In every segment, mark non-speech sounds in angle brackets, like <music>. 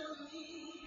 to me.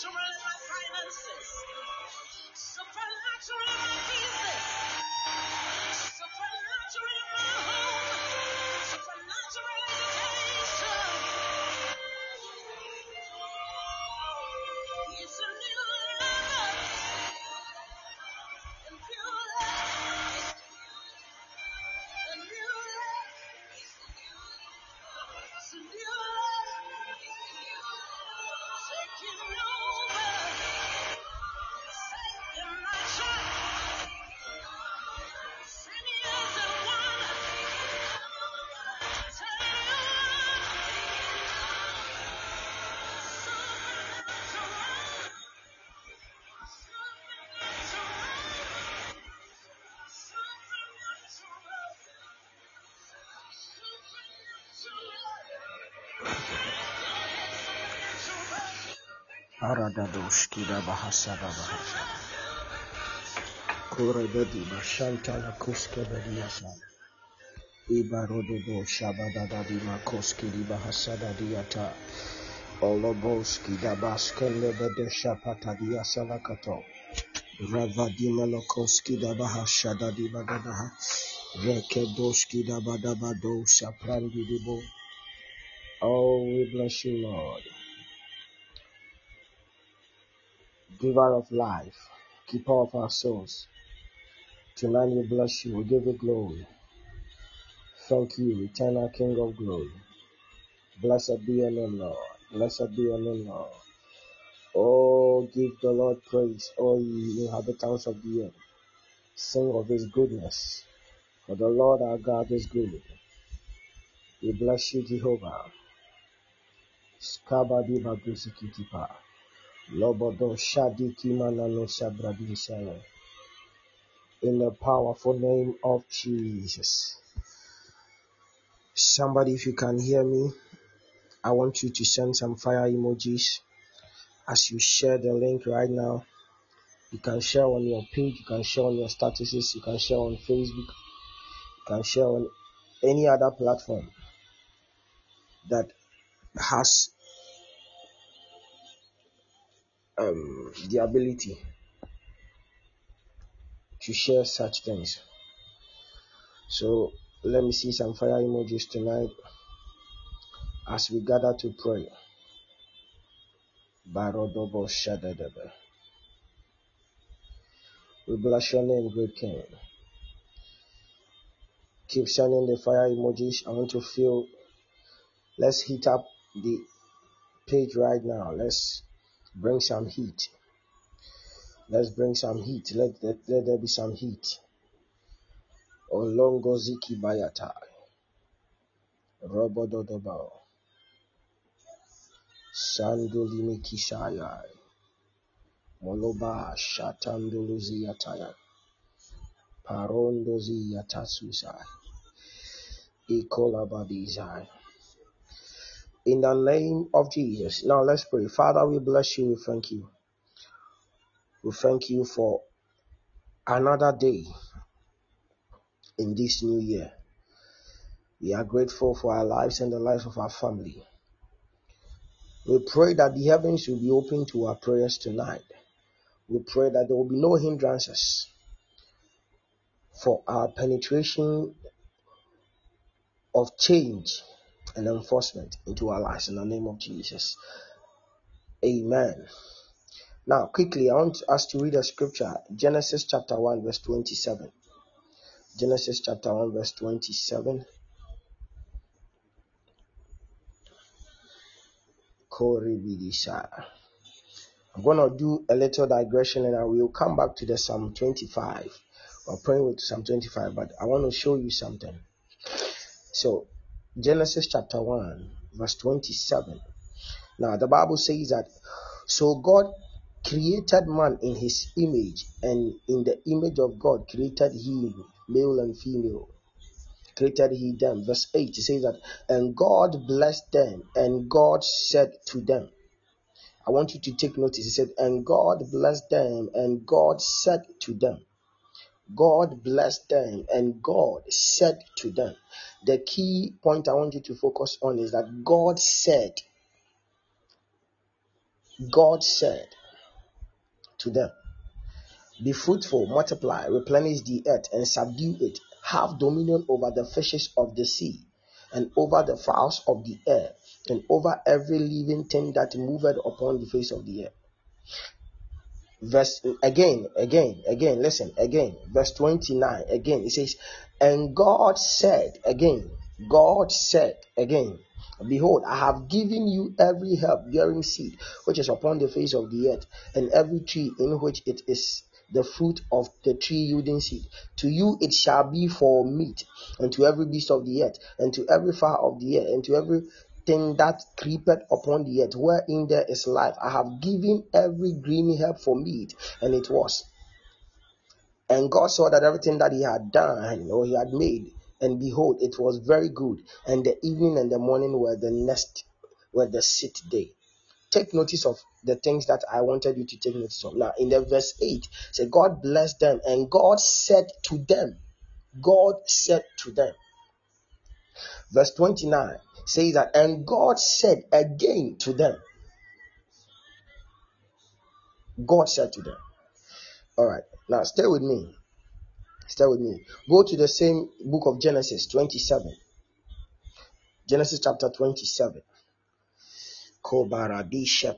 Somebody Aradadoshkida bahasada bahasa. Kurebedi la kuske bediasa. Ibarododo shabadada di makoski di bahasada diata. Oloboski da baskele bede shapata diasa lakato. Ravadima lokoski da bahashada di bagadaha. Rekedoshki da badabado shaprandi dibo. Oh, we bless you, Lord. Giver of life, keeper of our souls. Tonight we bless you, we give you glory. Thank you, eternal King of glory. Blessed be your name, Lord. Blessed be your name, Lord. Oh, give the Lord praise, all ye inhabitants of the earth. Sing of his goodness, for the Lord our God is good. We bless you, Jehovah. Skabadi bagusikitipa. In the powerful name of Jesus. Somebody, if you can hear me, I want you to send some fire emojis as you share the link right now. You can share on your page, you can share on your statuses, you can share on Facebook, you can share on any other platform that has um, the ability to share such things. So let me see some fire emojis tonight as we gather to pray. Barodobo shadadaba. We bless your name, great King. Keep sending the fire emojis. I want to feel. Let's heat up the page right now. Let's bring some heat. Let's bring some heat. Let, let, let there be some heat. Olongo ziki bayata. Robododobao. Sandulimi kishaya. Moloba shatanduluzi yataya. Parondozi yatasusa. Ikolabadizai. In the name of Jesus. Now let's pray. Father, we bless you. We thank you. We thank you for another day in this new year. We are grateful for our lives and the lives of our family. We pray that the heavens will be open to our prayers tonight. We pray that there will be no hindrances for our penetration of change and enforcement into our lives in the name of Jesus. Amen. Now, quickly, I want us to read a scripture Genesis chapter 1, verse 27. Genesis chapter 1, verse 27. Koribidisha. I'm going to do a little digression and I will come back to the Psalm 25. We're praying with Psalm 25, but I want to show you something. So, Genesis chapter 1, verse 27. Now, the Bible says that, so God created man in his image, and in the image of God created he male and female. Created he them. Verse 8 it says that, and God blessed them, and God said to them, I want you to take notice. He said, and God blessed them, and God said to them, God blessed them, and God said to them. The key point I want you to focus on is that God said, God said to them, Be fruitful, multiply, replenish the earth, and subdue it. Have dominion over the fishes of the sea, and over the fowls of the air, and over every living thing that moveth upon the face of the earth. Verse again, again, again, listen, again, verse 29, again, it says, And God said, again, God said, again, Behold, I have given you every herb bearing seed which is upon the face of the earth, and every tree in which it is the fruit of the tree yielding seed. To you it shall be for meat, and to every beast of the earth, and to every fowl of the air, and to every thing that creepeth upon the earth, wherein there is life. I have given every green herb for meat, and it was. And God saw that everything that He had done, or He had made, and behold, it was very good. And the evening and the morning were the next, were the sixth day. take notice of the things that I wanted you to take notice of. Now, in the verse 8, say God blessed them, and God said to them, God said to them. Verse 29 says that, and God said again to them. God said to them. All right, now stay with me. Stay with me. Go to the same book of Genesis 27. Genesis chapter 27. Kobaradisha.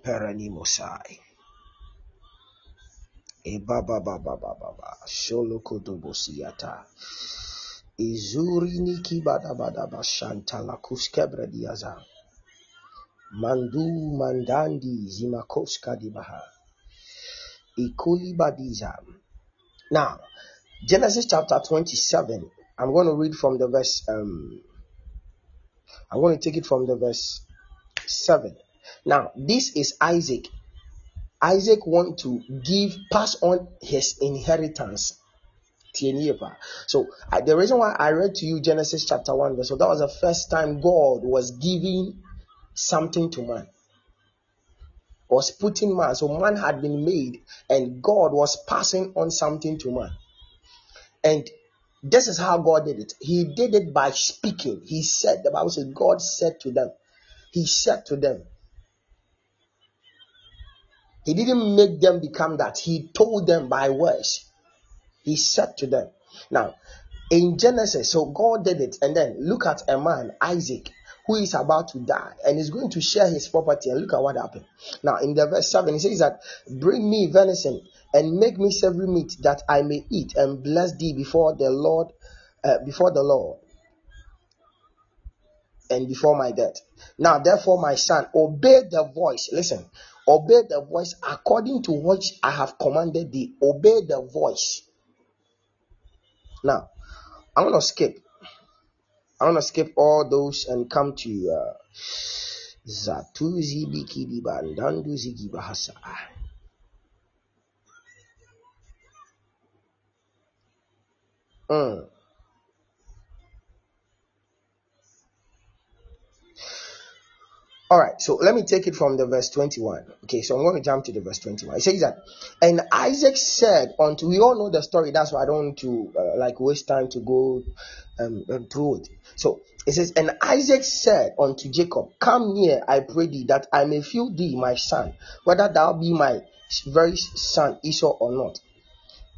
Izuri niki bada bada bashanta la kuskebre diaza. Mandu mandandi zimakoska dibaha. Ikuli badiza. Now, Genesis chapter 27. I'm going to read from the verse um I'm going to take it from the verse 7. Now, this is Isaac. Isaac want to give, pass on his inheritance. So uh, the reason why I read to you Genesis chapter 1 verse, so that was the first time God was giving something to man. Was putting man. So man had been made and God was passing on something to man. And this is how God did it. He did it by speaking. He said, the Bible says, God said to them, He said to them, He didn't make them become that. He told them by words. He said to them. Now, in Genesis, so God did it. And then look at a man, Isaac, who is about to die and is going to share his property. And look at what happened. Now, in the verse 7, he says that, Bring me venison and make me savory meat that I may eat and bless thee before the Lord, uh, before the Lord and before my death. Now, therefore, my son, obey the voice. Listen, obey the voice according to which I have commanded thee. Obey the voice. Now, I'm gonna skip. I'm gonna skip all those and come to uh, Zatuzi Biki Bandandu Zigi Bahasa. Mm. All right, so let me take it from the verse 21. Okay, so I'm going to jump to the verse 21. It says that, and Isaac said unto, we all know the story, that's why I don't want to uh, like waste time to go um, through it. So it says, and Isaac said unto Jacob, Come near, I pray thee, that I may feel thee, my son, whether thou be my very son Esau or not.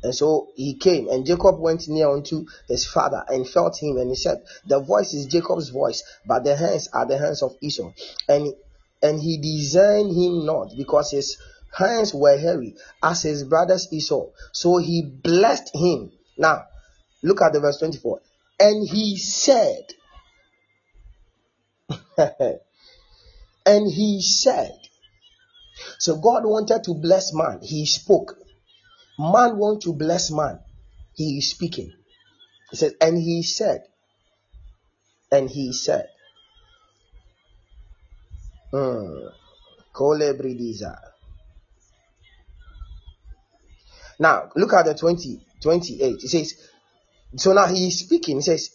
And so he came, and Jacob went near unto his father and felt him, and he said, The voice is Jacob's voice, but the hands are the hands of Esau. And and he discerned him not, because his hands were hairy, as his brothers Esau. So he blessed him. Now, look at the verse 24. And he said, <laughs> and he said, so God wanted to bless man. He spoke. Man want to bless man. He is speaking. He says, and he said, and he said, hmm, now look at the 20, 28. It says, so now he is speaking. He says,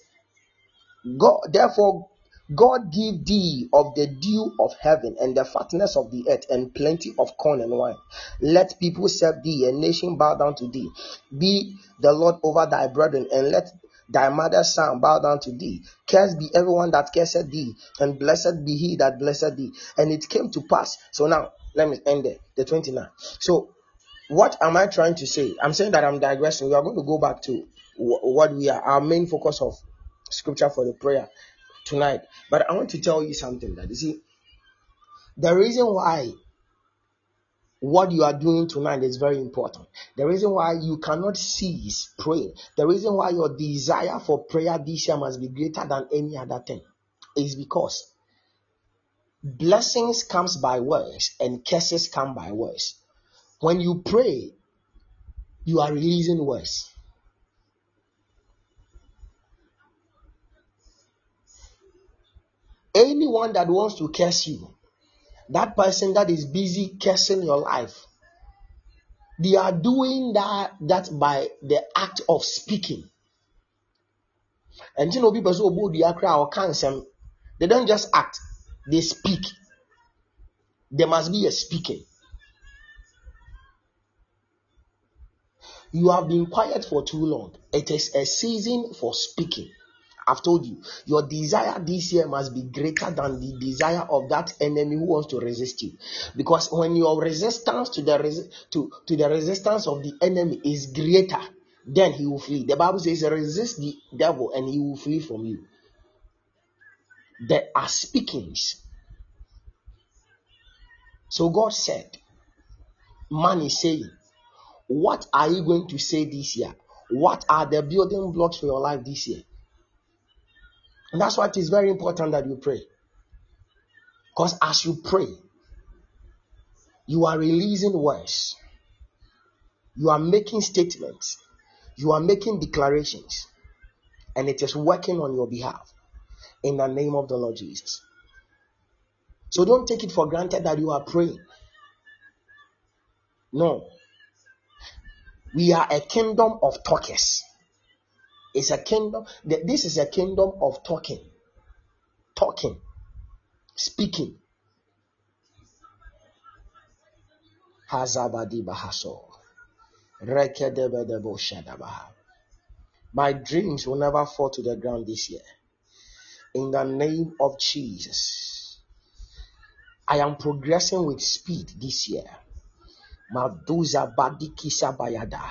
God, therefore God give thee of the dew of heaven and the fatness of the earth and plenty of corn and wine. Let people serve thee and nation bow down to thee. Be the Lord over thy brethren and let thy mother's son bow down to thee. Cursed be everyone that cursed thee, and blessed be he that blessed thee. And it came to pass. So now let me end there. The 29. So what am I trying to say? I'm saying that I'm digressing. We are going to go back to what we are our main focus of scripture for the prayer tonight. But I want to tell you something that you see, the reason why what you are doing tonight is very important. The reason why you cannot cease praying, the reason why your desire for prayer this year must be greater than any other thing is because blessings comes by words and curses come by words. When you pray, you are releasing words. Anyone that wants to curse you, that person that is busy cursing your life, they are doing that that by the act of speaking. And you know, people so oh, bold, they don't just act, they speak. There must be a speaking. You have been quiet for too long. It is a season for speaking. I've told you, your desire this year must be greater than the desire of that enemy who wants to resist you. Because when your resistance to the to, to the resistance of the enemy is greater, then he will flee. The Bible says, resist the devil and he will flee from you. There are speakings. So God said, Man is saying, What are you going to say this year? What are the building blocks for your life this year? And that's why it is very important that you pray. Because as you pray, you are releasing words, you are making statements, you are making declarations, and it is working on your behalf in the name of the Lord Jesus. So don't take it for granted that you are praying. No. We are a kingdom of talkers. It's a kingdom. This is a kingdom of talking, talking, speaking. Hazabadi bahaso. My dreams will never fall to the ground this year. In the name of Jesus. I am progressing with speed this year. Bayada.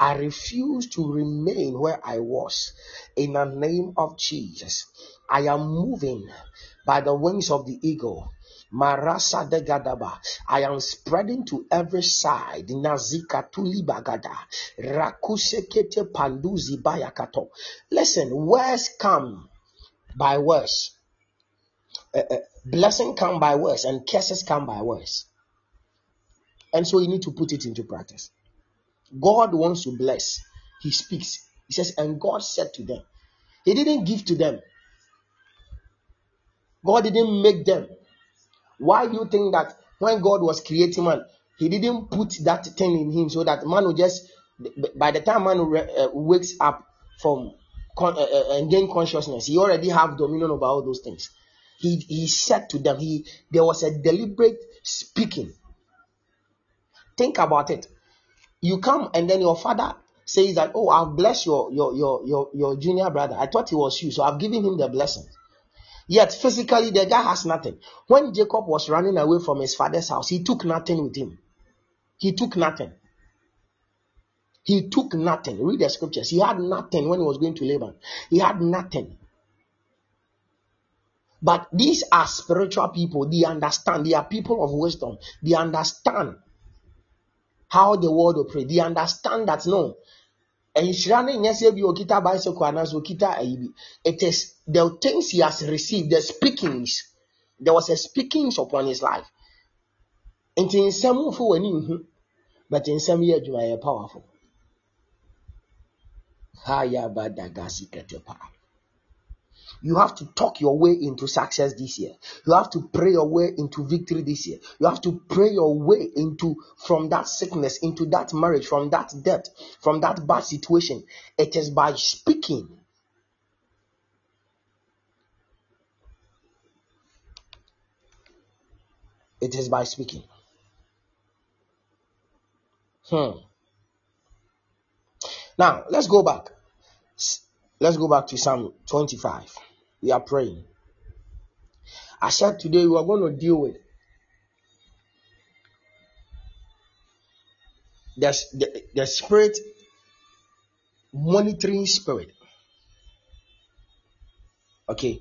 I refuse to remain where I was. In the name of Jesus, I am moving by the wings of the eagle. Marasa de Gadaba. I am spreading to every side. Nazika Tuli Bagada. Rakusekete Panduzi Bayakato. Listen, words come by words. Uh, uh, blessing come by words and curses come by words. And so you need to put it into practice. God wants to bless. He speaks. He says, and God said to them, He didn't give to them. God didn't make them. Why do you think that when God was creating man, He didn't put that thing in him so that man will just, by the time man uh, wakes up from uh, uh, and gain consciousness, he already have dominion over all those things. He, he said to them, he there was a deliberate speaking Think about it. You come and then your father says that, Oh, I've blessed your your your your, your junior brother. I thought he was you, so I've given him the blessing. Yet physically the guy has nothing. When Jacob was running away from his father's house, he took nothing with him. He took nothing. He took nothing. Read the scriptures. He had nothing when he was going to Laban. He had nothing. But these are spiritual people. They understand. They are people of wisdom. They understand how the world operates. They understand that no. nhyira no nyɛ sɛ bi okita bicycle anaasɛ okita ayi it is the things he has received the speakings. There was a speakings upon his life. Nti nsɛm mfo w'ani nhu but nsɛm yɛ adwuma yɛ powerful. Ha yɛ aba dagasi kɛtɛ paa you have to talk your way into success this year. You have to pray your way into victory this year. You have to pray your way into from that sickness, into that marriage, from that debt, from that bad situation. It is by speaking. It is by speaking. Hmm. Now let's go back. Let's go back to Psalm 25 we are praying. I said today we are going to deal with the, the, the spirit monitoring spirit. Okay.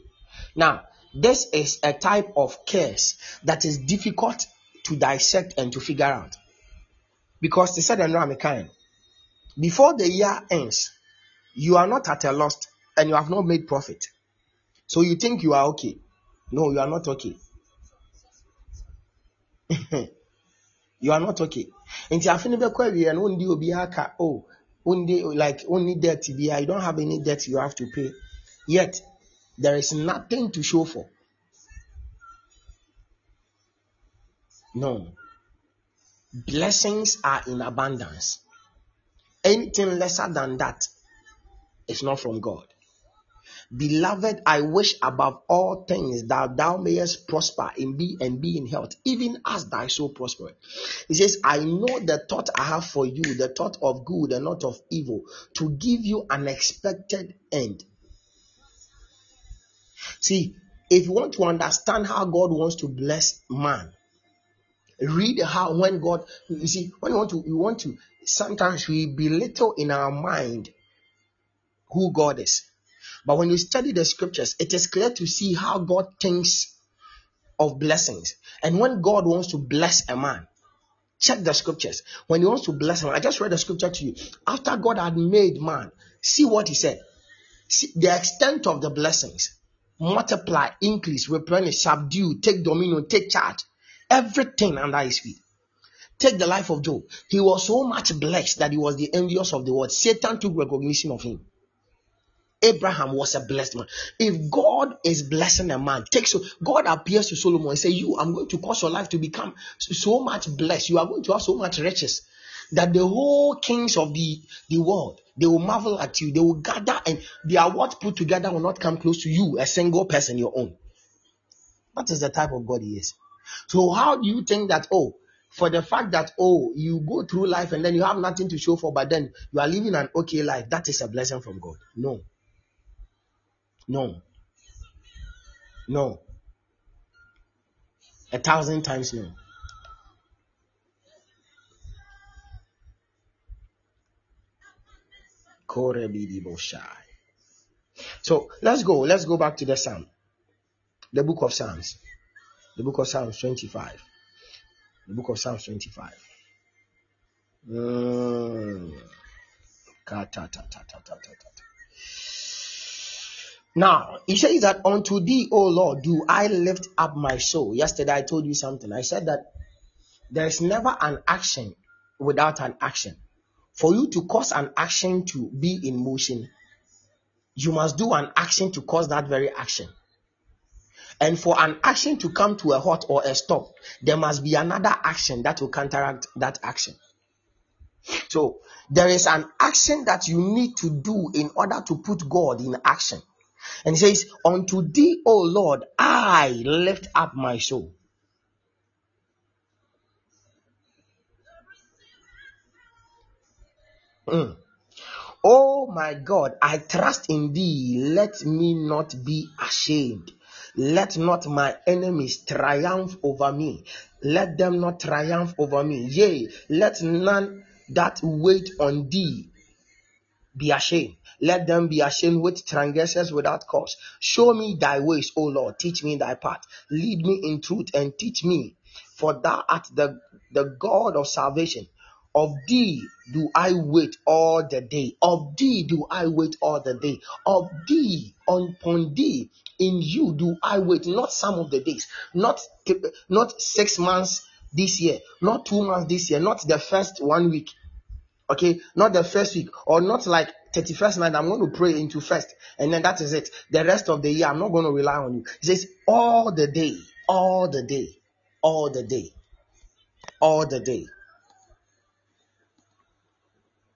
Now, this is a type of curse that is difficult to dissect and to figure out. Because they said I'm kind. Before the year ends, you are not at a loss and you have not made profit. So you think you are okay. No, you are not okay. <laughs> you are not okay. Nti afe ne bɛkɔ awie no wondi obi aka oh wondi like only debt bi you don't have any debt you have to pay yet there is nothing to show for. No. Blessings are in abundance. Anything lesser than that is not from God. Beloved, I wish above all things that thou mayest prosper in be and be in health, even as thy soul prospereth. He says, I know the thought I have for you, the thought of good and not of evil, to give you an expected end. See, if you want to understand how God wants to bless man, read how when God you see when you want to you want to sometimes we belittle in our mind who God is. But when you study the scriptures, it is clear to see how God thinks of blessings. And when God wants to bless a man, check the scriptures. When he wants to bless him, I just read the scripture to you. After God had made man, see what he said. See the extent of the blessings. Multiply, increase, replenish, subdue, take dominion, take charge. Everything under his feet. Take the life of Job. He was so much blessed that he was the envious of the world. Satan took recognition of him. Abraham was a blessed man. If God is blessing a man, take so God appears to Solomon and say, "You, I'm going to cause your life to become so much blessed. You are going to have so much riches that the whole kings of the the world they will marvel at you. They will gather, and their what put together will not come close to you, a single person, your own. That is the type of God He is. So how do you think that? Oh, for the fact that oh you go through life and then you have nothing to show for, but then you are living an okay life. That is a blessing from God. No. No. No. A thousand times no. So let's go. Let's go back to the Psalm. The book of Psalms. The book of Psalms 25. The book of Psalms 25. Mm. Now, he says that unto thee, O Lord, do I lift up my soul. Yesterday I told you something. I said that there is never an action without an action. For you to cause an action to be in motion, you must do an action to cause that very action. And for an action to come to a halt or a stop, there must be another action that will counteract that action. So there is an action that you need to do in order to put God in action. And he says, Unto thee, O Lord, I lift up my soul. Mm. Oh my God, I trust in thee. Let me not be ashamed. Let not my enemies triumph over me. Let them not triumph over me. Yea, let none that wait on thee be ashamed. Let them be ashamed with transgressors without cause. Show me thy ways, O Lord. Teach me thy path. Lead me in truth and teach me. For thou art the, the God of salvation. Of thee do I wait all the day. Of thee do I wait all the day. Of thee, upon thee, in you do I wait. Not some of the days. Not, not six months this year. Not two months this year. Not the first one week okay? Not the first week or not like 31st night i'm going to pray into first and then that is it. The rest of the year i'm not going to rely on you. He says all the day all the day all the day all the day.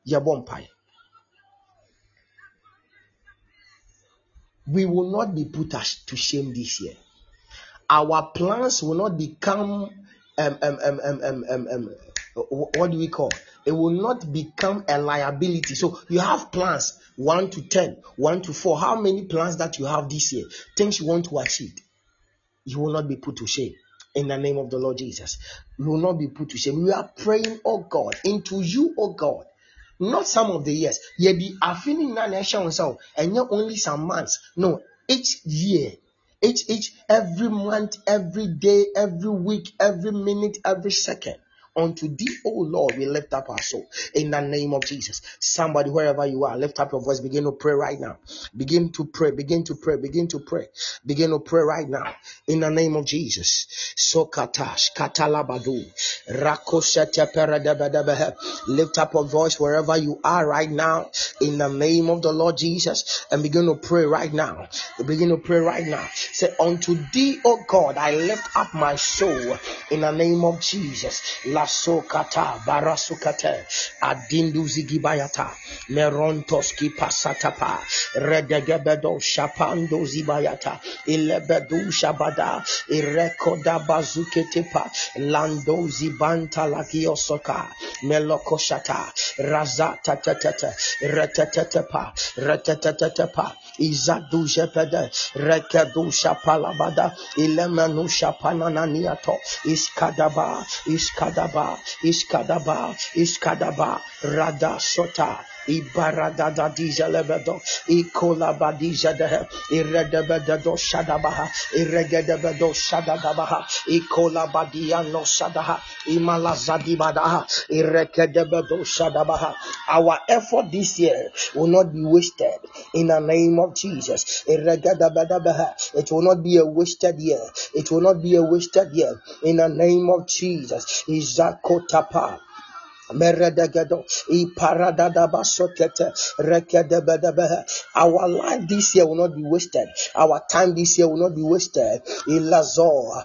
Yabompai we will not be put to shame this year. Our plans will not become um, um, um, um, um, um, um, what do we call it will not become a liability. So you have plans 1 to 10, 1 to 4. How many plans that you have this year? Things you want to achieve. You will not be put to shame in the name of the Lord Jesus. You will not be put to shame. We are praying, oh God, into you, oh God. Not some of the years. You be feeling nation so and not only some months. No, each year each each every month every day every week every minute every second Unto thee, O Lord, we lift up our soul in the name of Jesus. Somebody, wherever you are, lift up your voice, begin to pray right now. Begin to pray, begin to pray, begin to pray, begin to pray right now in the name of Jesus. So katash, katalabadu, rakosete. Lift up your voice wherever you are right now in the name of the Lord Jesus and begin to pray right now. Begin to pray right now. Say, Unto thee, O God, I lift up my soul in the name of Jesus. La rasokata barasukate adindu zigibayata merontoski pasatapa redegebedo shapando zibayata ilebedu shabada irekoda bazuketepa lando zibanta lakiosoka melokoshata razata tetete retetetepa retetetepa izadu jepede rekedu shapalabada ilemenu shapanananiato iskadaba iskadaba iskadaba iskadaba rada sota dijalebedo ikolabadija dehe iredebededo shadabaha shadadabaha ikolabadiano shadaha imalazadibadaha shadabaha. Our effort this year will not be wasted in the name of Jesus. It will not be a wasted year. It will not be a wasted year in the name of Jesus. Izakotapa Our life this year will not be wasted. Our time this year will not be wasted. Ilazo,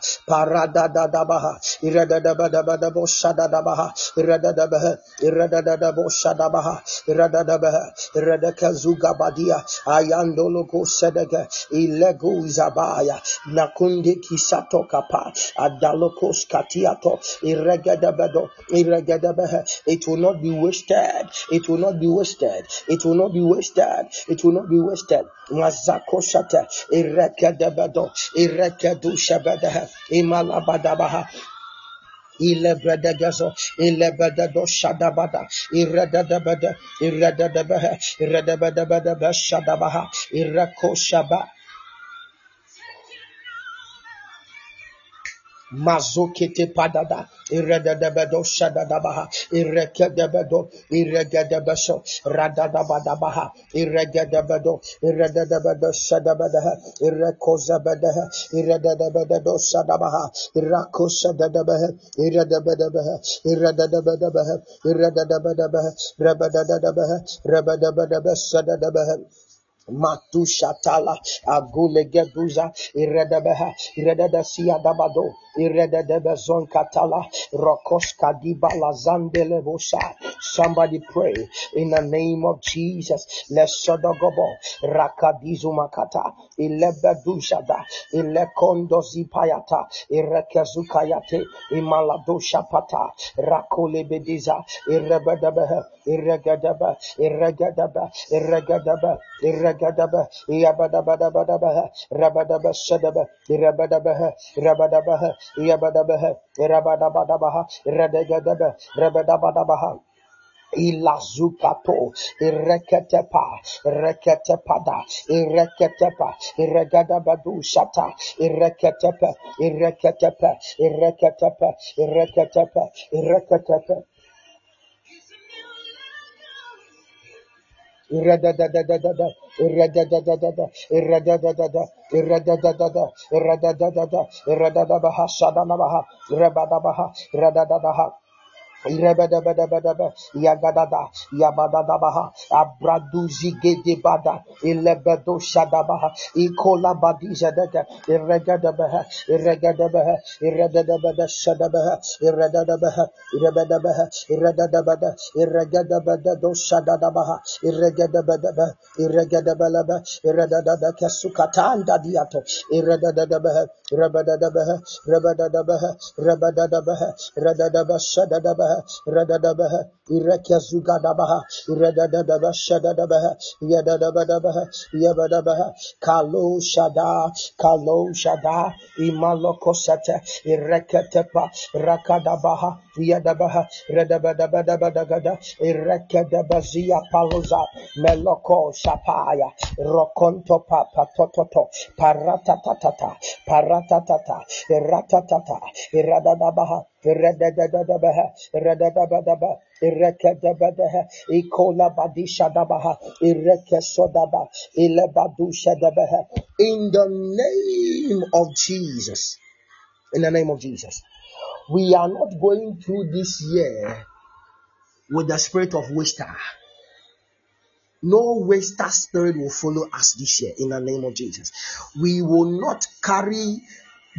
it will not be wasted. It will not be wasted. It will not be wasted. It will not be wasted. Mazako shata. Irekedebedo. Irekedu shabedehe. Imalabadabaha. Ilebredegezo, Ilebededo Shadabada, Irededebede, Irededebehe, Iredebedebedebe Shadabaha, Ireko Shaba, Mazokete padada, irredebedo shadadabaha, irrekedebedo, irregedebeso, radadabadabaha, irregedebedo, irredebedo shadabadaha, irrekozabedaha, irredebedo shadabaha, irrakoshadabaha, irredebedebeha, irredebedebeha, irredebedebeha, rebedadabaha, rebedebedebe shadadabaha, Matushatala agulegeduza iredebeha irededesiya dabado irededebezon katala rokos kadiba lazandele bosa. Somebody pray in the name of Jesus. Lesodogobo rakadizu makata ilebedushada ilekondo zipayata irekezukayate imaladosha pata rakolebediza irebedebehe iregedebe iregedebe iregedebe Iragadaba, Yabadabadabadabaha, Rabadaba Shadaba, Rabadabaha, Rabadabaha, Yabadabaha, Rabadabadabaha, Radegadaba, Rabadabadabaha. Ilazukato, Ireketepa, Reketepada, Ireketepa, Iregadabadu Shata, Ireketepa, Ireketepa, Ireketepa, Ireketepa, Ireketepa, Irradadadadada, irradadadadada, irradadadada, irradadadada, irradadadada, irradadabaha, shadanabaha, rabadabaha, radadadaha, Irebedebedebedebe, Yagadada, Yabadadabaha, Abraduzi Gedebada, Ilebedo Shadabaha, Ikola Badizadeka, Irregadebeha, Irregadebeha, Irredebede Shadabeha, Irredebeha, Irebedebeha, Irredebede, Irregadebedo Shadadabaha, Irregadebedebe, Irregadebelebe, Irredebe Kesukatanda Diato, Irredebeha, Rebedebeha, Rebedebeha, Rebedebeha, Redadaba Shadadabaha, Redadabaha, Irekazugadabaha, Redadaba Shadadabaha, Yadadabaha, Yabadabaha, Kalo Shada, Kalo Shada, Imalokosata, Ireketepa, Rakadabaha, Yadabaha, Redabadabadabadagada, Paloza, Meloko Rokonto Papa Tototo, Paratatata, Paratatata, Ratatata, Iradadabaha, Iradadadabaha, Iradadabadaba, Irekedabadaha, Ikola Badishadabaha, Irekesodaba, Ilebadusadabaha. In the name of Jesus. In the name of Jesus. We are not going through this year with the spirit of waster. No waster spirit will follow us this year in the name of Jesus. We will not carry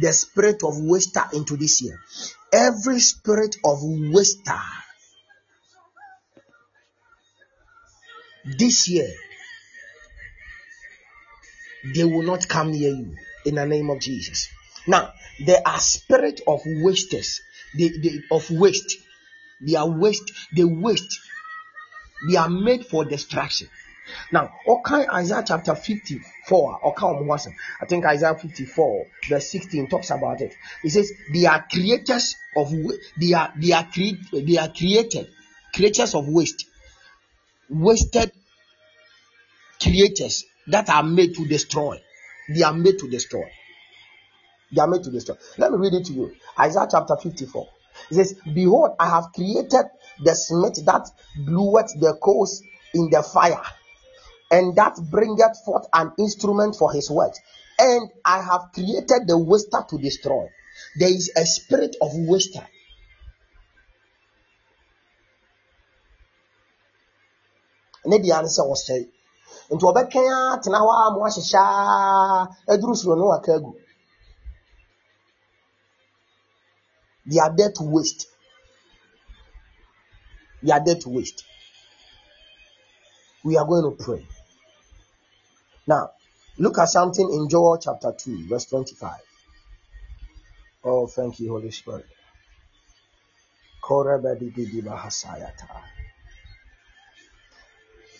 the spirit of waster into this year. every spirit of waster this year they will not come near you in the name of Jesus. Now, there are spirit of wasters, they, they of waste. They are waste, they waste. They are made for destruction. Now, okay, Isaiah chapter 54, okay, I think Isaiah 54, verse 16 talks about it. It says, They are creators of they are they are they are created, creatures of waste, wasted creators that are made to destroy. They are made to destroy. They are made to destroy. Let me read it to you. Isaiah chapter 54. It says, Behold, I have created the smith that bloweth the coals in the fire, and that bringeth forth an instrument for his work. And I have created the waster to destroy. There is a spirit of waster. ne deɛ sɛ wɔsɛe nti wɔbɛtwɛn atena hɔ a mo ahyehyɛ aduru soro no waka they are there to waste. They are there to waste. We are going to pray. Now look at something in joel chapter 2 verse 25 oh thank you holy spirit.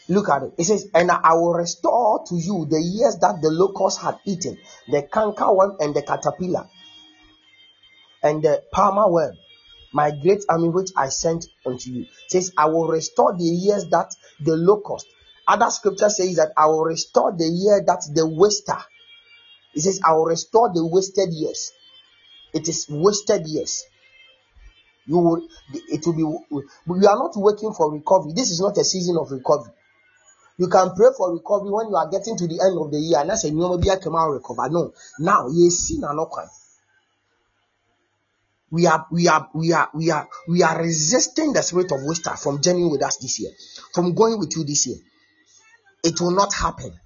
Look at it. It says, And I will restore to you the years that the locust had eaten, the canker worm and the caterpillar, and the palmer worm, my great army which I sent unto you. Says, I will restore the years that the locust. Other scripture says that I will restore the year that the waster. It says, I will restore the wasted years. It is wasted years. You will, it will be, we are not waiting for recovery. This is not a season of recovery. You can pray for recovery when you are getting to the end of the year. And that's a new recover. No, now you see now no We are we are we are we are we are resisting the spirit of waster from journeying with us this year, from going with you this year. It will not happen.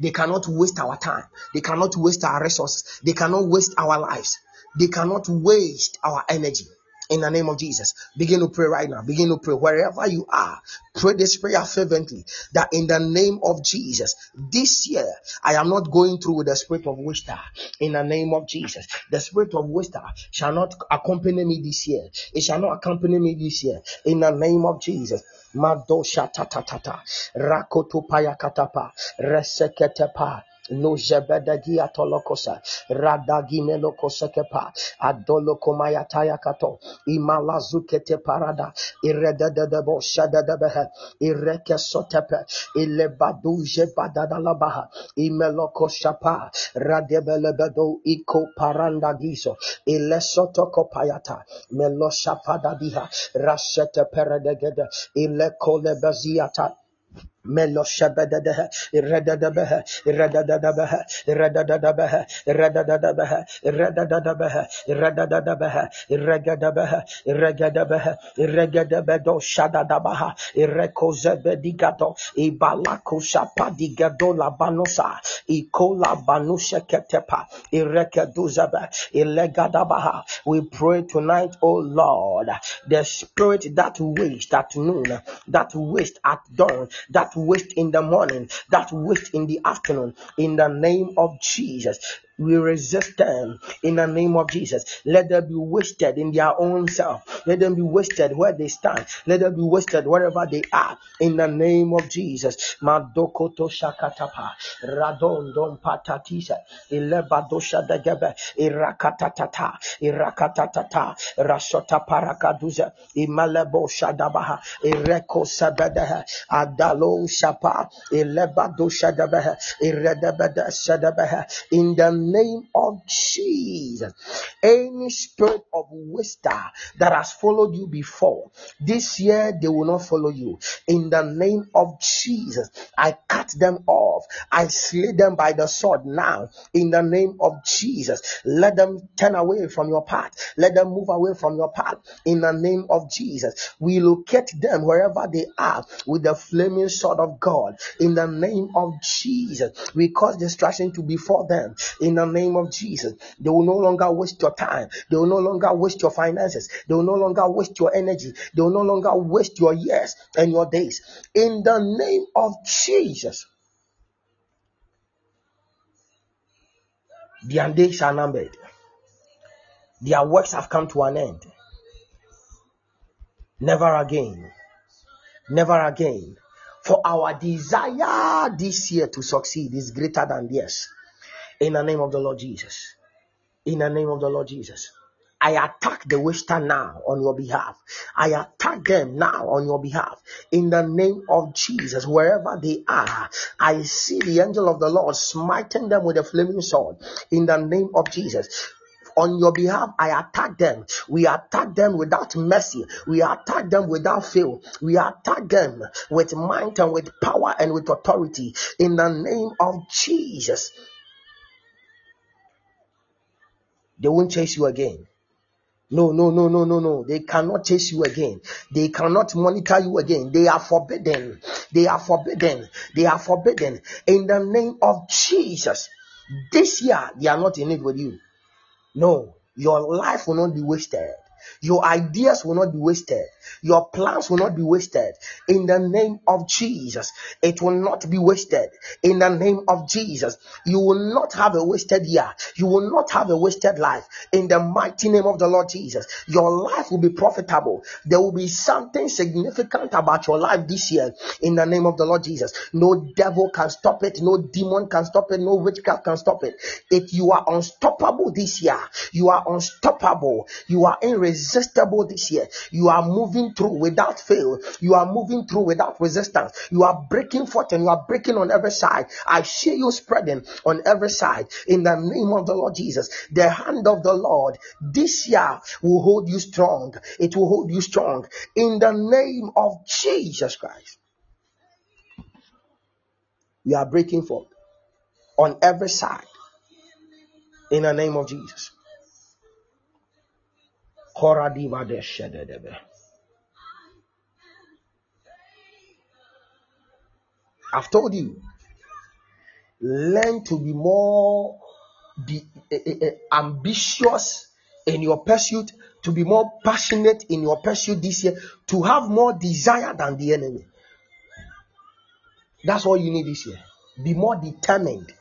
They cannot waste our time. They cannot waste our resources. They cannot waste our lives. They cannot waste our energy in the name of Jesus. Begin to pray right now. Begin to pray wherever you are. Pray this prayer fervently that in the name of Jesus, this year I am not going through with the spirit of waster. In the name of Jesus, the spirit of waster shall not accompany me this year. It shall not accompany me this year. In the name of Jesus. Madosha tatatata rakoto payakatapa reseketepa no jebedagia tolokosa radagi melokosa kepa adolo komaya kato imalazukete parada. Irededebo shadadabehe ireke sotepe ilebadu jebadadalabaha imeloko shapa radebelebedo iko paranda gizo ilesoto kopayata meloshafadadiha. Rasete peredegede. Ilekolebeziata Shadadabaha, ibalako ikola banusha ketepa, irekeduzaba, ilegadabaha. We pray tonight, O Lord, the spirit that waste at noon, that waste at dawn, that waste in the morning, that waste in the afternoon, in the name of Jesus. We resist them in the name of Jesus. Let them be wasted in their own self. Let them be wasted where they stand. Let them be wasted wherever they are in the name of Jesus. Madokoto shakatapa. Patatisa. Irakatatata. Irakatatata. Rashota parakaduza. Imalebo shadabaha. Ireko. Adalo shapa. In the name of Jesus. Any spirit of waster that has followed you before, this year they will not follow you. In the name of Jesus, I cut them off. I slay them by the sword now. In the name of Jesus, let them turn away from your path. Let them move away from your path. In the name of Jesus, we locate them wherever they are with the flaming sword of God. In the name of Jesus, we cause destruction to befall them. In the name of Jesus. They will no longer waste your time. They will no longer waste your finances. They will no longer waste your energy. They will no longer waste your years and your days. In the name of Jesus. Their days are numbered. Their works have come to an end. Never again. Never again. For our desire this year to succeed is greater than theirs. In the name of the Lord Jesus. In the name of the Lord Jesus. I attack the waster now on your behalf. I attack them now on your behalf. In the name of Jesus, wherever they are, I see the angel of the Lord smiting them with a flaming sword. In the name of Jesus on your behalf, I attack them. We attack them without mercy. We attack them without fail. We attack them with might and with power and with authority in the name of Jesus. They won't chase you again. No, no, no, no, no, no. They cannot chase you again. They cannot monitor you again. They are forbidden. They are forbidden. They are forbidden. In the name of Jesus. This year, they are not in it with you. No, your life will not be wasted. Your ideas will not be wasted. Your plans will not be wasted. In the name of Jesus, it will not be wasted. In the name of Jesus, you will not have a wasted year. You will not have a wasted life. In the mighty name of the Lord Jesus, your life will be profitable. There will be something significant about your life this year. In the name of the Lord Jesus, no devil can stop it. No demon can stop it. No witchcraft can stop it. If you are unstoppable this year, you are unstoppable. You are irresistible this year. You are moving through without fail. You are moving through without resistance. You are breaking forth and you are breaking on every side. I see you spreading on every side in the name of the Lord Jesus. The hand of the Lord this year will hold you strong. It will hold you strong in the name of Jesus Christ. We are breaking forth on every side in the name of Jesus. I've told you, learn to be more be, uh, uh, ambitious in your pursuit, to be more passionate in your pursuit this year, to have more desire than the enemy. That's all you need this year. Be more determined.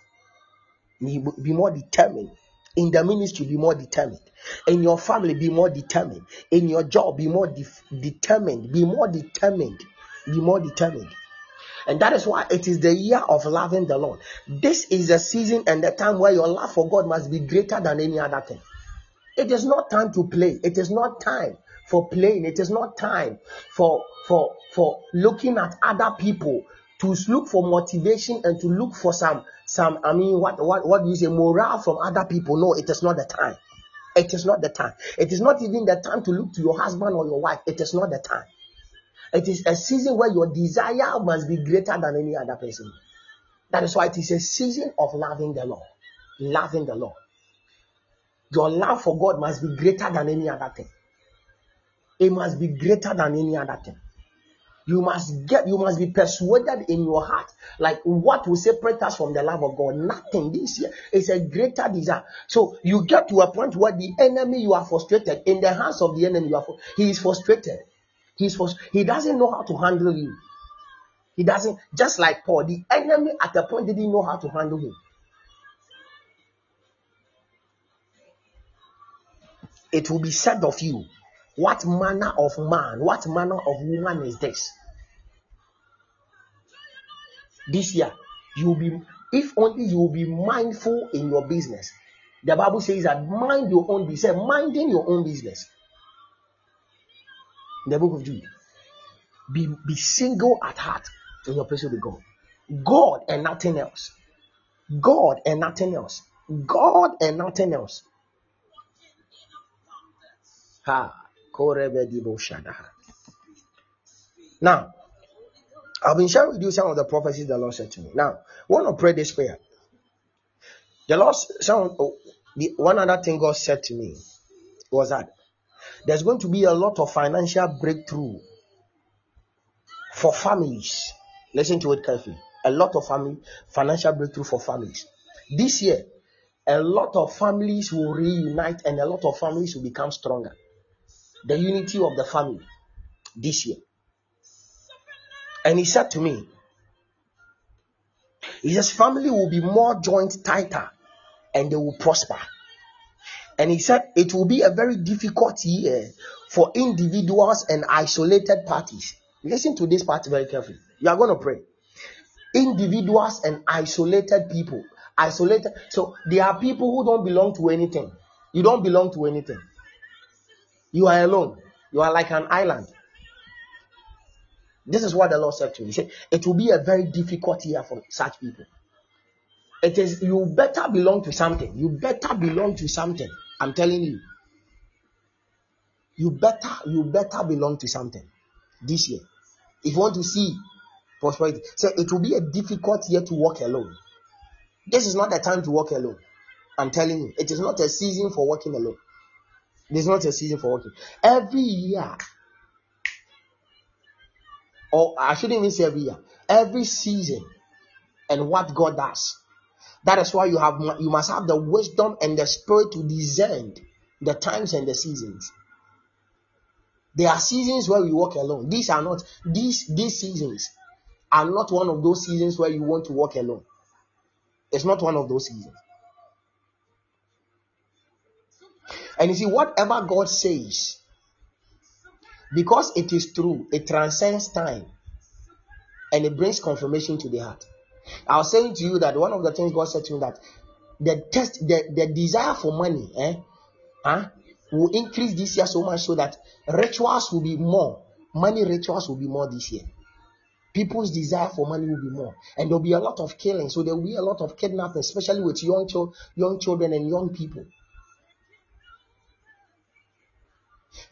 Be more determined. In the ministry, be more determined. In your family, be more determined. In your job, be more de- determined. Be more determined. Be more determined. And that is why it is the year of loving the Lord. This is the season and the time where your love for God must be greater than any other thing. It is not time to play. It is not time for playing. It is not time for for for looking at other people to look for motivation and to look for some some I mean what what what you say morale from other people. No, it is not the time. It is not the time. It is not even the time to look to your husband or your wife. It is not the time. It is a season where your desire must be greater than any other person. That is why it is a season of loving the Lord. Loving the Lord. Your love for God must be greater than any other thing. It must be greater than any other thing. You must get, you must be persuaded in your heart. Like what will separate us from the love of God? Nothing. This year is a greater desire. So you get to a point where the enemy you are frustrated in the hands of the enemy. You are he is frustrated. He's he doesn't know how to handle you. He doesn't, just like Paul, the enemy at the point didn't know how to handle him. It will be said of you, what manner of man, what manner of woman is this? This year, you'll be, if only you will be mindful in your business. The Bible says that mind your own business, minding your own business in the book of Jude. Be, be single at heart in your pursuit with God. God and nothing else. God and nothing else. God and nothing else. Ha. Now, I've been sharing with you some of the prophecies the Lord said to me. Now, I want to pray this prayer. The Lord, some, oh, one other thing God said to me was that there's going to be a lot of financial breakthrough for families. Listen to it carefully. A lot of family financial breakthrough for families. This year, a lot of families will reunite and a lot of families will become stronger. The unity of the family this year. And he said to me, he says, family will be more joint tighter and they will prosper. And he said, it will be a very difficult year for individuals and isolated parties. Listen to this part very carefully. You are going to pray. Individuals and isolated people. Isolated. So there are people who don't belong to anything. You don't belong to anything. You are alone. You are like an island. This is what the Lord said to me. He said, It will be a very difficult year for such people. It is you better belong to something. You better belong to something. I'm telling you. You better, you better belong to something this year. If you want to see prosperity, so it will be a difficult year to walk alone. This is not the time to walk alone. I'm telling you, it is not a season for walking alone. Is not a season for walking. Every year, or I shouldn't even say every year, every season, and what God does. That is why you have you must have the wisdom and the spirit to discern the times and the seasons. There are seasons where we walk alone. These are not these these seasons are not one of those seasons where you want to walk alone. It's not one of those seasons. And you see, whatever God says, because it is true, it transcends time and it brings confirmation to the heart. I was saying to you that one of the things God said to me that the test, the, the desire for money, eh, huh, will increase this year so much so that rituals will be more. Money rituals will be more this year. People's desire for money will be more, and there'll be a lot of killing. So there will be a lot of kidnapping, especially with young, ch- young children and young people.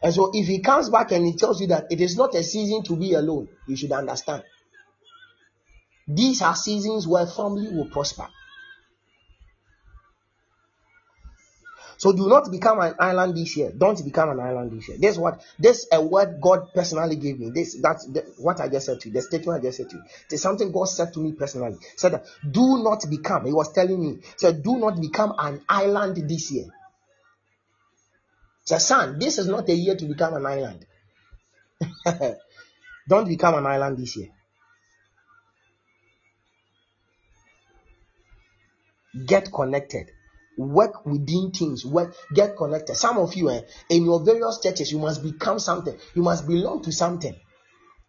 And so, if he comes back and he tells you that it is not a season to be alone, you should understand. These are seasons where family will prosper. So do not become an island this year. Don't become an island this year. This what this a word God personally gave me. This that's the, what I just said to you. The statement I just said to you. It's something God said to me personally. Said that do not become. He was telling me. Said do not become an island this year. Said son, this is not a year to become an island. <laughs> Don't become an island this year. Get connected. Work within teams work get connected. Some of you eh, in your various churches you must become something. You must belong to something.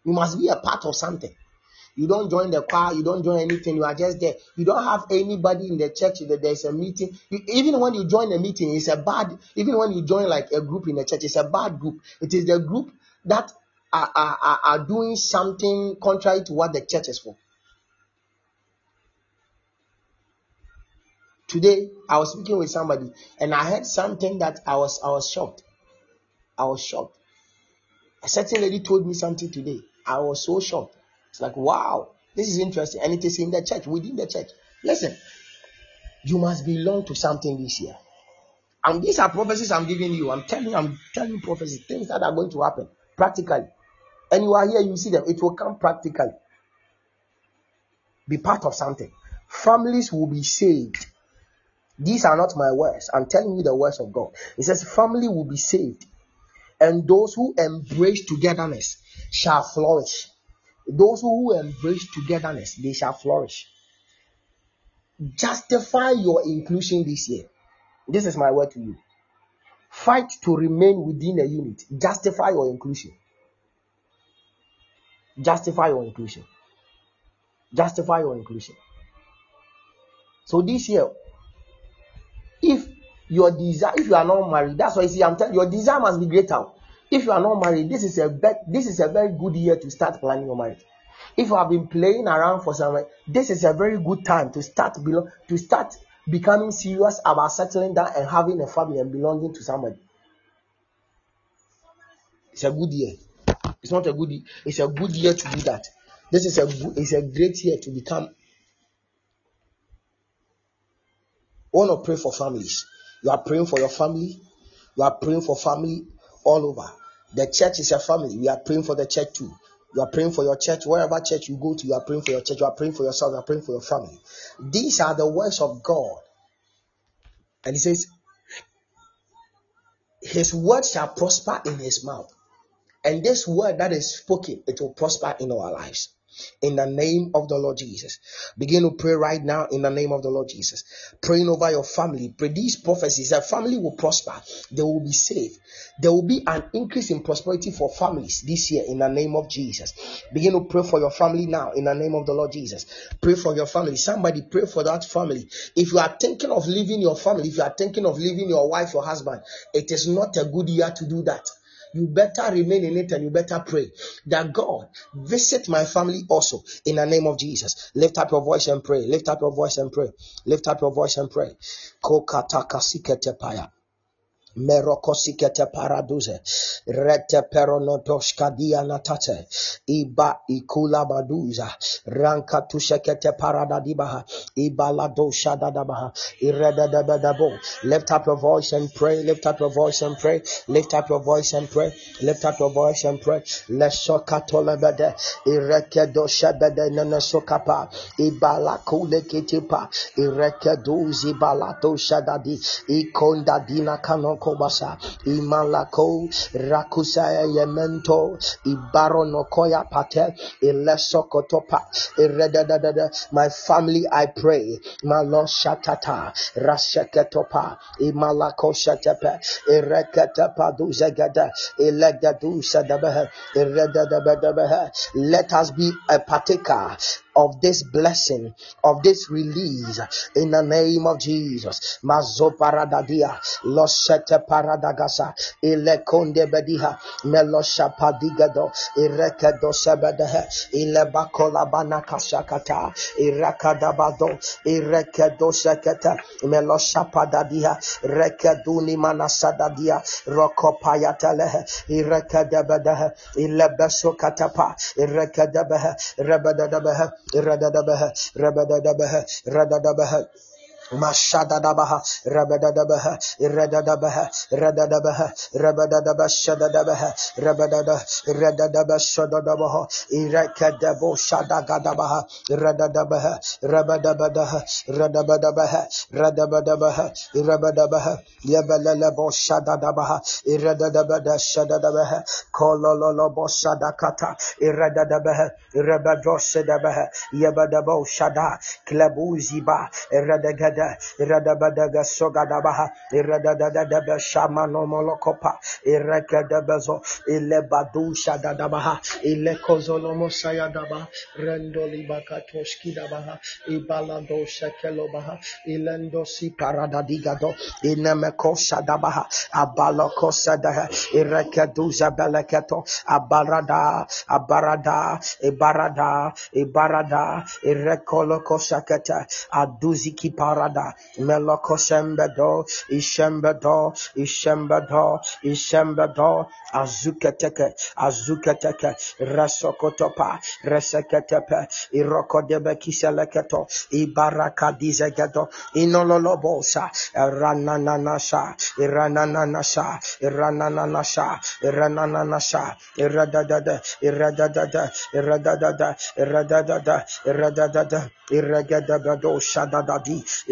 You must be a part of something. You don't join the choir. You don't join anything. You are just there. You don't have anybody in the church. That there's a meeting. You, even when you join a meeting it's a bad even when you join like a group in the church it's a bad group. It is the group that are, are, are doing something contrary to what the church is for Today, I was speaking with somebody and I heard something that I was I was shocked. I was shocked. A certain lady told me something today. I was so shocked. It's like, wow, this is interesting. And it is in the church, within the church. Listen, you must belong to something this year. And these are prophecies I'm giving you. I'm telling you, I'm telling you prophecies, things that are going to happen practically. And you are here, you see them, it will come practically. Be part of something. Families will be saved these are not my words. I'm telling you the words of God. It says, Family will be saved, and those who embrace togetherness shall flourish. Those who embrace togetherness, they shall flourish. Justify your inclusion this year. This is my word to you. Fight to remain within a unit. Justify your inclusion. Justify your inclusion. Justify your inclusion. So this year, your desire, if you are not married, that's why you see, I'm telling you, your desire must be greater. If you are not married, this is a be- this is a very good year to start planning your marriage. If you have been playing around for some, this is a very good time to start belong to start becoming serious about settling down and having a family and belonging to somebody. It's a good year. It's not a good. It's a good year to do that. This is a good, it's a great year to become want to pray for families. You are praying for your family. You are praying for family all over. The church is your family. We are praying for the church too. You are praying for your church. Wherever church you go to, you are praying for your church. You are praying for yourself. You are praying for your family. These are the words of God And he says, His word shall prosper in his mouth. And this word that is spoken, it will prosper in our lives in the name of the Lord Jesus. Begin to pray right now in the name of the Lord Jesus. Praying over your family. Pray these prophecies that family will prosper, they will be saved. There will be an increase in prosperity for families this year in the name of Jesus. Begin to pray for your family now in the name of the Lord Jesus. Pray for your family. Somebody pray for that family. If you are thinking of leaving your family, if you are thinking of leaving your wife, your husband, it is not a good year to do that you better remain in it and you better pray that God visit my family also in the name of Jesus. Lift up your voice and pray. Lift up your voice and pray. Lift up your voice and pray. Merokosikete paraduze, rete peronotoshka natate, iba ikula baduza, ranka tushekete paradadibaha, ibalado shadadabaha, iredadabadabo. Lift up your voice and pray, lift up your voice and pray, lift up your voice and pray, lift up your voice and pray. Leshokatolebede, irekedo shebede nenesokapa, ibala kule kitipa, irekedo zibalato shadadi, ikonda dina kanoko kobasa. Imalako rakusa yemento ibarono koya pate ilesokotopa iredadadada my family I pray. Malo shatata. Raseketopa imalako shatepe. Ireketepa duzegada ilegadu let us be a partaker of this blessing, of this release in the name of Jesus. Mazo paradadia, losete paradagasa, ile konde bediha, melosha padigado, sebedehe, ile bakola banakashakata, irakadabado, melosha manasadadia, rokopayatelehe, irekedebedehe, ile besokatapa, irekedebehe, rebedadabehe, Radadabaha, Rabadadabaha, Radadabaha. Mashadadabaha, Rabadadabaha, Radadabaha, Radadabaha, Rabadadaba Shadadabaha, Rabadada, Radadaba Shadadabaha, Irakadabo Shadagadabaha, Radadabaha, Rabadabadaha, Radabadabaha, Radabadabaha, Rabadabaha, Yabalabo Shadadabaha, Iradadabada Shadadabaha, Kololobo Shadakata, Iradadabaha, Rabado Shadabaha, Yabadabo Shada, Klabuziba, Radagada. Rada Radabadaga Sogadabaha Radadadaba Shamano Molokopa Irekadabazo Ilebadu Shadadabaha Ilekozolomo Sayadaba Rendoli Bakatoshki Dabaha Ibalado Shekelobaha Ilendo Si Paradadigado Inemeko Shadabaha Abaloko Sadaha Irekeduza Beleketo Abarada Abarada Ibarada Ibarada Irekoloko Sakata Aduziki Para parada meloko shembedo ishembedo ishembedo ishembedo azuketeke azuketeke. Resokotopa reseketepe. Irokodebe kiseleketo. Ibarakadizegedo inololobosa ranananasha iranananasha iranananasha iranananasha iradadada iradadada iradadada iradadada iradadada iradadada shadadadi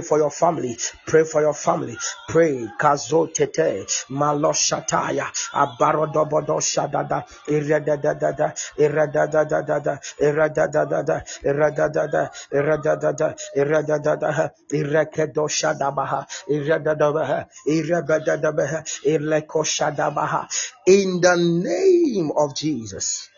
for your family. Pray for your family. Pray. Kazo tete. Shadada. Iredadada. Irekedo shadabaha. Iredadabaha. Irebadadabaha. Ireko shadabaha. In the name of Jesus.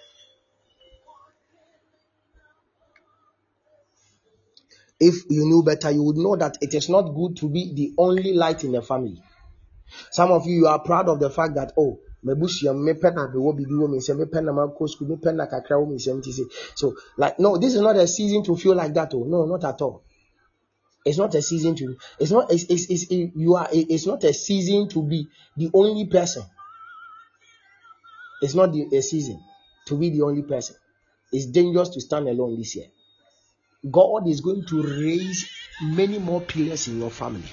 If you knew better, you would know that it is not good to be the only light in the family. Some of you, you are proud of the fact that, oh, mebusua mepɛ na mewɔ biribi wɔ me nsɛm mepɛ na makɔ school mepɛ so like no this is not a season to feel like that oh no not at all It's not a season to. It's not. It's, it's, it's you are. It's not a season to be the only person. It's not the, a season to be the only person. It's dangerous to stand alone this year. God is going to raise many more pillars in your family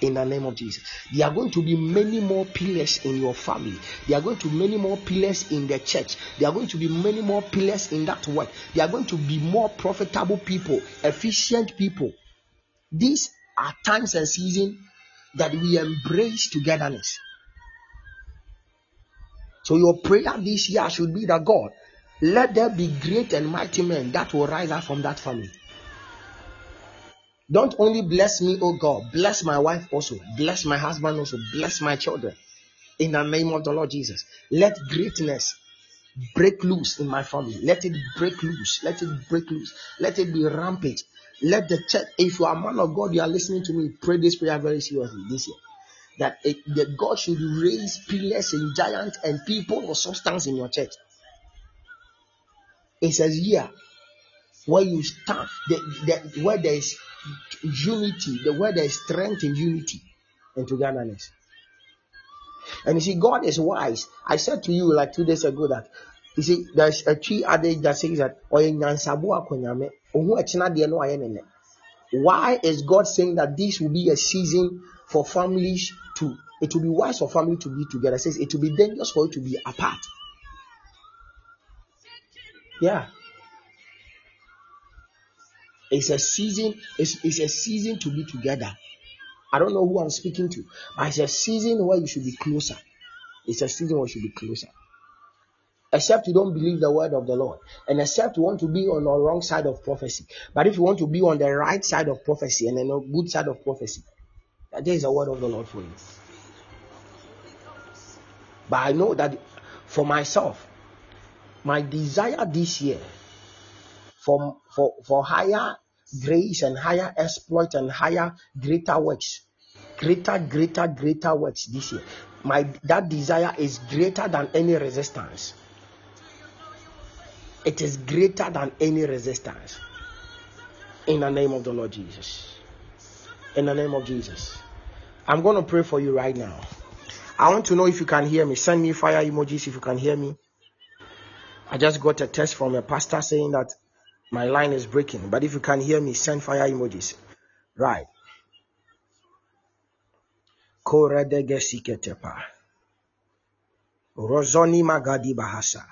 in the name of Jesus. There are going to be many more pillars in your family. There are going to be many more pillars in the church. There are going to be many more pillars in that work. There are going to be more profitable people, efficient people. These are times and seasons that we embrace togetherness. So your prayer this year should be that God, let there be great and mighty men that will rise up from that family. Don't only bless me, oh God, bless my wife also, bless my husband also, bless my children. In the name of the Lord Jesus, let greatness break loose in my family. Let it break loose. Let it break loose. Let it be rampant. Let the church, if you are a man of God, you are listening to me, pray this prayer very seriously this year. That, it, that God should raise pillars and giants and people of substance in your church. It's a year where you stand, the, the, where there is unity, the where there is strength in unity and togetherness. And you see, God is wise. I said to you like two days ago that you see, there's a Twi adage that says that why is God saying that this will be a season for families to it will be wise for family to be together? It says it will be dangerous for you to be apart. Yeah. It's a season, it's, it's a season to be together. I don't know who I'm speaking to, but it's a season where you should be closer. It's a season where you should be closer. Except you don't believe the word of the Lord, and except you want to be on the wrong side of prophecy. But if you want to be on the right side of prophecy and then a good side of prophecy, there is a word of the Lord for you. But I know that for myself, my desire this year for, for, for higher grace and higher exploit and higher greater works. Greater greater greater works this year. My that desire is greater than any resistance. It is greater than any resistance. In the name of the lord jesus. In the name of jesus. I'm going to pray for you right now. I want to know if you can hear me. Send me fire emojis if you can hear me. I just got a text from a pastor saying that my line is breaking, but if you can hear me, send fire emojis. Right. Koredegeshiketepa. Rozoni Magadi Bahasa.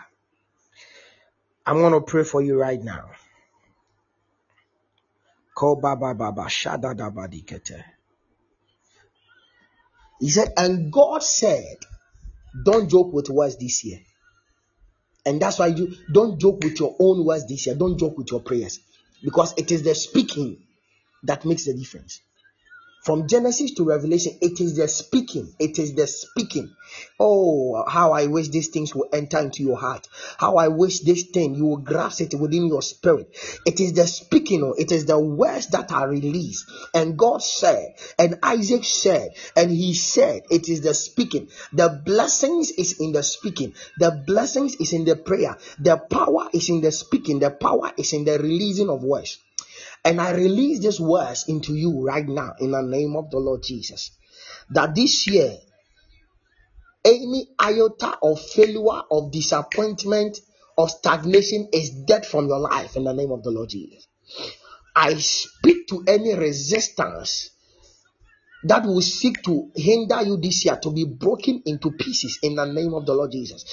I'm going to pray for you right now. Ko Baba Baba Shadadabadikete. He said, and God said, don't joke with words this year. And that's why you don't joke with your own words this year. Don't joke with your prayers because it is the speaking that makes the difference. From Genesis to Revelation, it is the speaking. It is the speaking. Oh, how I wish these things will enter into your heart. How I wish this thing you will grasp it within your spirit. It is the speaking. Oh, it is the words that are released. And God said, and Isaac said, and he said, it is the speaking. The blessings is in the speaking. The blessings is in the prayer. The power is in the speaking. The power is in the releasing of words. And I release these words into you right now in the name of the Lord Jesus. That this year, any iota of failure, of disappointment, of stagnation is dead from your life in the name of the Lord Jesus. I speak to any resistance that will seek to hinder you this year to be broken into pieces in the name of the Lord Jesus.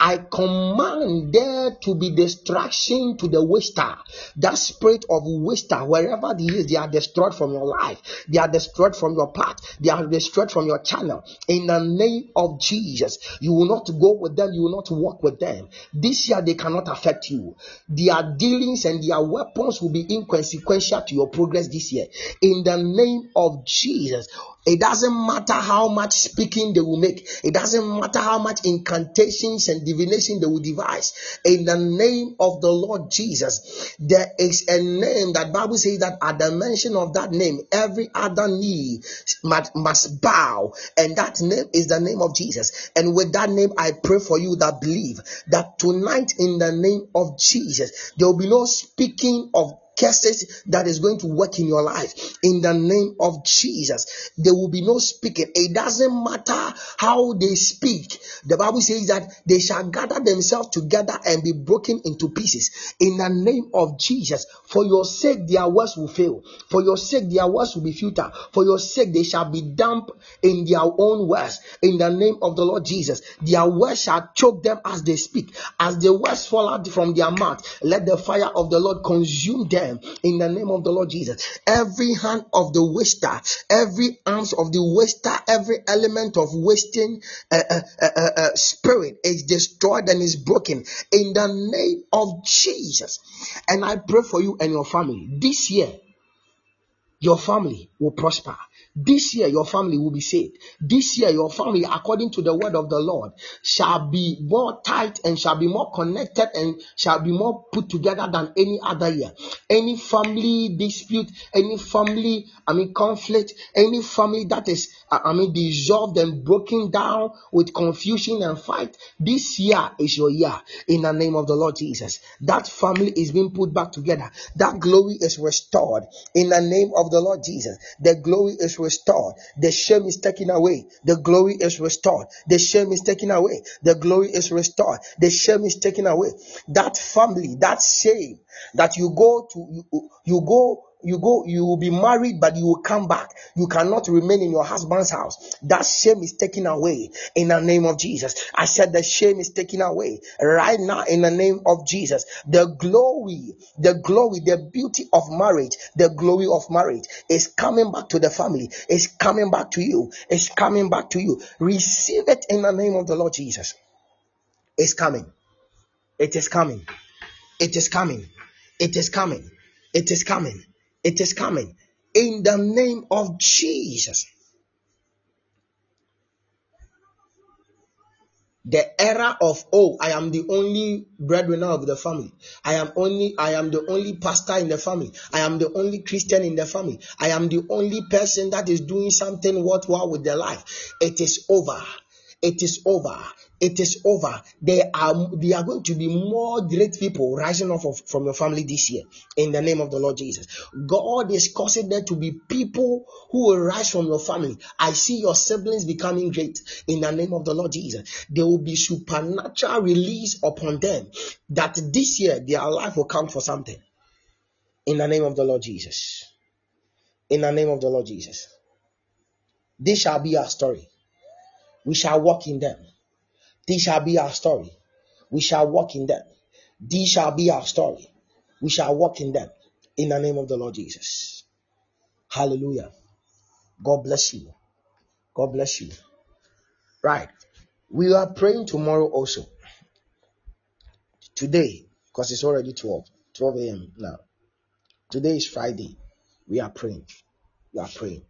I command there to be destruction to the waster. That spirit of waster, wherever they is, they are destroyed from your life. They are destroyed from your path. They are destroyed from your channel. In the name of Jesus, you will not go with them. You will not walk with them. This year, they cannot affect you. Their dealings and their weapons will be inconsequential to your progress this year. In the name of Jesus, it doesn't matter how much speaking they will make. It doesn't matter how much incantations and divination they will devise. In the name of the Lord Jesus, there is a name that Bible says that at the mention of that name, every other knee must, bow, and that name is the name of Jesus. And with that name, I pray for you that believe that tonight, in the name of Jesus, there will be no speaking of curses that is going to work in your life in the name of Jesus. There will be no speaking. It doesn't matter how they speak. The Bible says that they shall gather themselves together and be broken into pieces in the name of Jesus. For your sake, their words will fail. For your sake, their words will be futile. For your sake, they shall be damp in their own words in the name of the Lord Jesus. Their words shall choke them as they speak. As the words fall out from their mouth, let the fire of the Lord consume them in the name of the Lord Jesus. Every hand of the waster, every arms of the waster, every element of wasting uh, uh, uh, uh, uh spirit is destroyed and is broken in the name of Jesus. And I pray for you and your family this year. Your family will prosper. This year, your family will be saved. This year, your family, according to the word of the Lord, shall be more tight and shall be more connected and shall be more put together than any other year. Any family dispute, any family, I mean, conflict, any family that is, I mean, dissolved and broken down with confusion and fight, this year is your year in the name of the Lord Jesus. That family is being put back together. That glory is restored in the name of the Lord Jesus. The glory is restored. The shame is taken away. The glory is restored. The shame is taken away. The glory is restored. The shame is taken away. That family, that shame that you go to, you, you go you go you will be married but you will come back. You cannot remain in your husband's house. That shame is taken away in the name of jesus. I said the shame is taken away right now in the name of jesus. The glory the glory the beauty of marriage the glory of marriage is coming back to the family. Is coming back to you. Is coming back to you. Receive it in the name of the lord jesus. It's coming. It is coming. It is coming. It is coming. It is coming it is coming. In the name of Jesus. the era of oh i am the only breadwinner of the family. I am only i am the only pastor in the family. I am the only christian in the family. I am the only person that is doing something worthwhile with their life. It is over. It is over it is over. There are there are going to be more great people rising up of, from your family this year in the name of the Lord Jesus. God is causing there to be people who will rise from your family. I see your siblings becoming great in the name of the Lord Jesus. There will be supernatural release upon them that this year their life will count for something in the name of the Lord Jesus. In the name of the Lord Jesus. This shall be our story. We shall walk in them this shall be our story. We shall walk in them. This shall be our story. We shall walk in them. In the name of the Lord Jesus. Hallelujah. God bless you. God bless you. Right. We are praying tomorrow also. Today, because it's already 12, 12 a.m. now. Today is Friday. We are praying. We are praying.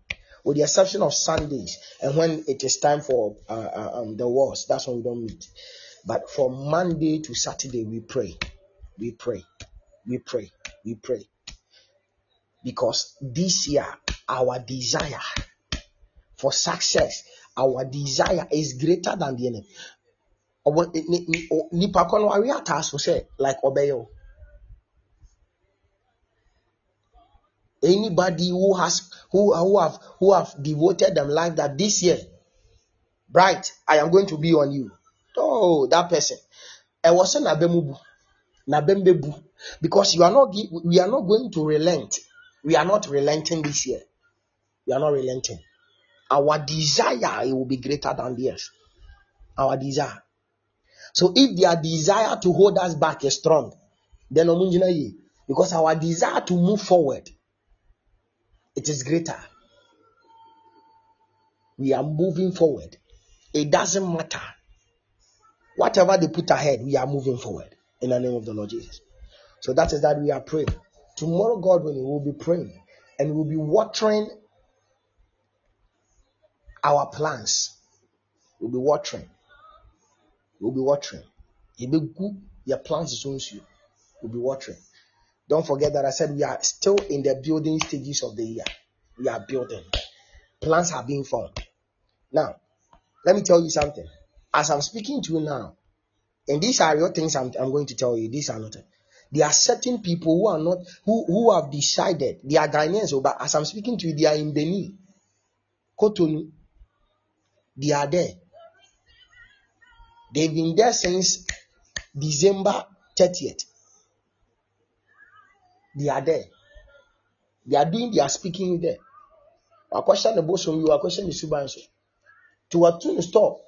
With the exception of Sundays and when it is time for uh, uh, um, the wars, that's when we don't meet. But from Monday to Saturday, we pray. We pray. We pray. We pray. Because this year, our desire for success, our desire is greater than the enemy. like ɔbɛyɛ anybody who has who, who have who have devoted them life that this year bright i am going to be on you. Oh that person. Ɛwɔ sɛ n'abɛmu na n'abɛm because you are not we are not going to relent. We are not relenting this year. We are not relenting. Our desire it will be greater than theirs. Our desire. So if their desire to hold us back is strong then because our desire to move forward it is greater. We are moving forward. It doesn't matter. Whatever they put ahead, we are moving forward in the name of the Lord Jesus. So that is that we are praying. Tomorrow, God willing, we'll be praying and we'll be watering our plans. We'll be watering. We'll be watering. Your plans is on you. We'll be watering. Don't forget that I said we are still in the building stages of the year. We are building. Plans are being formed. Now, let me tell you something. As I'm speaking to you now, and these are your things I'm, I'm going to tell you, these are not. There are certain people who are not who who have decided they are Ghanaians, oh, but as I'm speaking to you, they are in Benin, Cotonou. They are there. They've been there since December 30th. They are there. They are doing their speaking there. I question the boss from you, I question the suban so. To a tune store.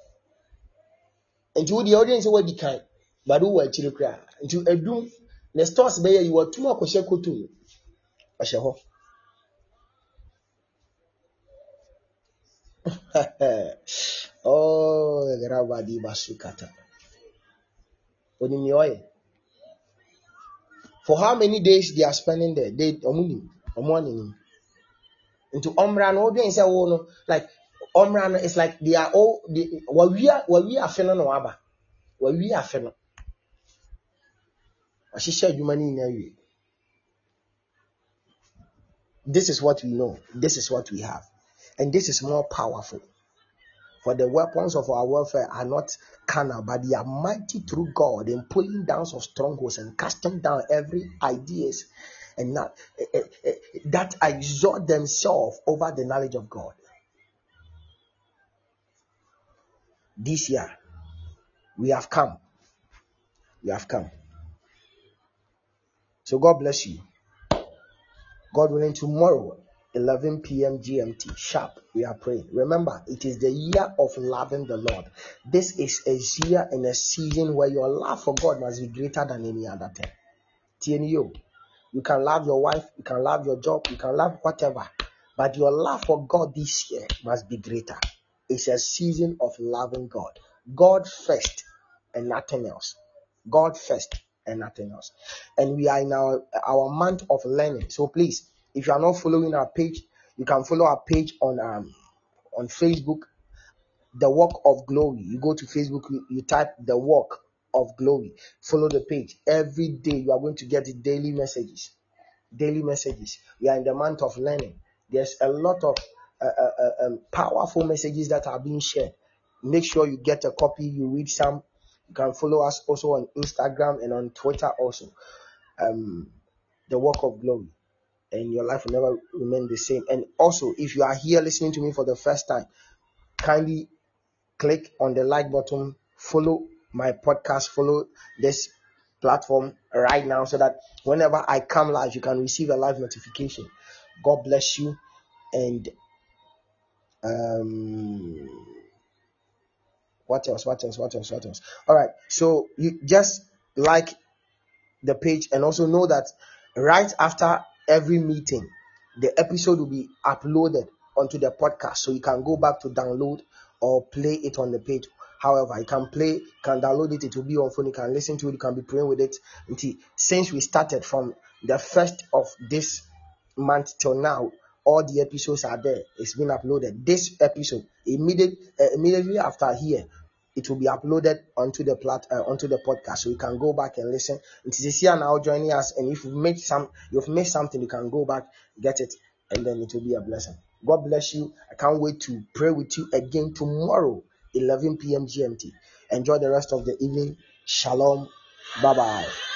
And to the audience where the kind, but who were chili cry. And to a doom, the stores there you were too much question kotu. Ahyɛ hɔ. oh, Rabadi Basukata. Onimioye. For how many days they are spending there? They omuni, omwani. Into omra no odwen say wo no like omra no it's like they are all they wawia wawia afe no no aba. Wawia afe no. Ahyehyɛ adwuma no nyinaa wie. This is what we know. This is what we have. And this is more powerful. For the weapons of our warfare are not carnal, but they are mighty through God in pulling down of strongholds and casting down every ideas and that, uh, uh, uh, that exalt themselves over the knowledge of God. This year, we have come. We have come. So God bless you. God willing, tomorrow 11 p.m. GMT, sharp, we are praying. Remember, it is the year of loving the Lord. This is a year and a season where your love for God must be greater than any other time. TNU, you can love your wife, you can love your job, you can love whatever, but your love for God this year must be greater. It's a season of loving God. God first and nothing else. God first and nothing else. And we are in our, our month of learning. So please, if you are not following our page, you can follow our page on um on Facebook, the Walk of Glory. You go to Facebook, you, you type the Walk of Glory. Follow the page. Every day you are going to get daily messages. Daily messages. We are in the month of learning. There's a lot of uh, uh, uh, um, powerful messages that are being shared. Make sure you get a copy, you read some. You can follow us also on Instagram and on Twitter also. Um, the Walk of Glory and your life will never remain the same. And also, if you are here listening to me for the first time, kindly click on the like button, follow my podcast, follow this platform right now so that whenever I come live, you can receive a live notification. God bless you. And um, what else? What else? What else? What else? All right. So you just like the page and also know that right after every meeting, the episode will be uploaded onto the podcast. So you can go back to download or play it on the page. However, you can play, can download it, it will be on phone, you can listen to it, you can be praying with it. Since we started from the first of this month till now, all the episodes are there. It's been uploaded. This episode, immediate, uh, immediately after here, it will be uploaded onto the plat uh, onto the podcast. So you can go back and listen. It is here now joining us and if you've made some you've made something you can go back get it and then it will be a blessing. God bless you. I can't wait to pray with you again tomorrow 11 p.m gmt enjoy the rest of the evening. Shalom. Bye bye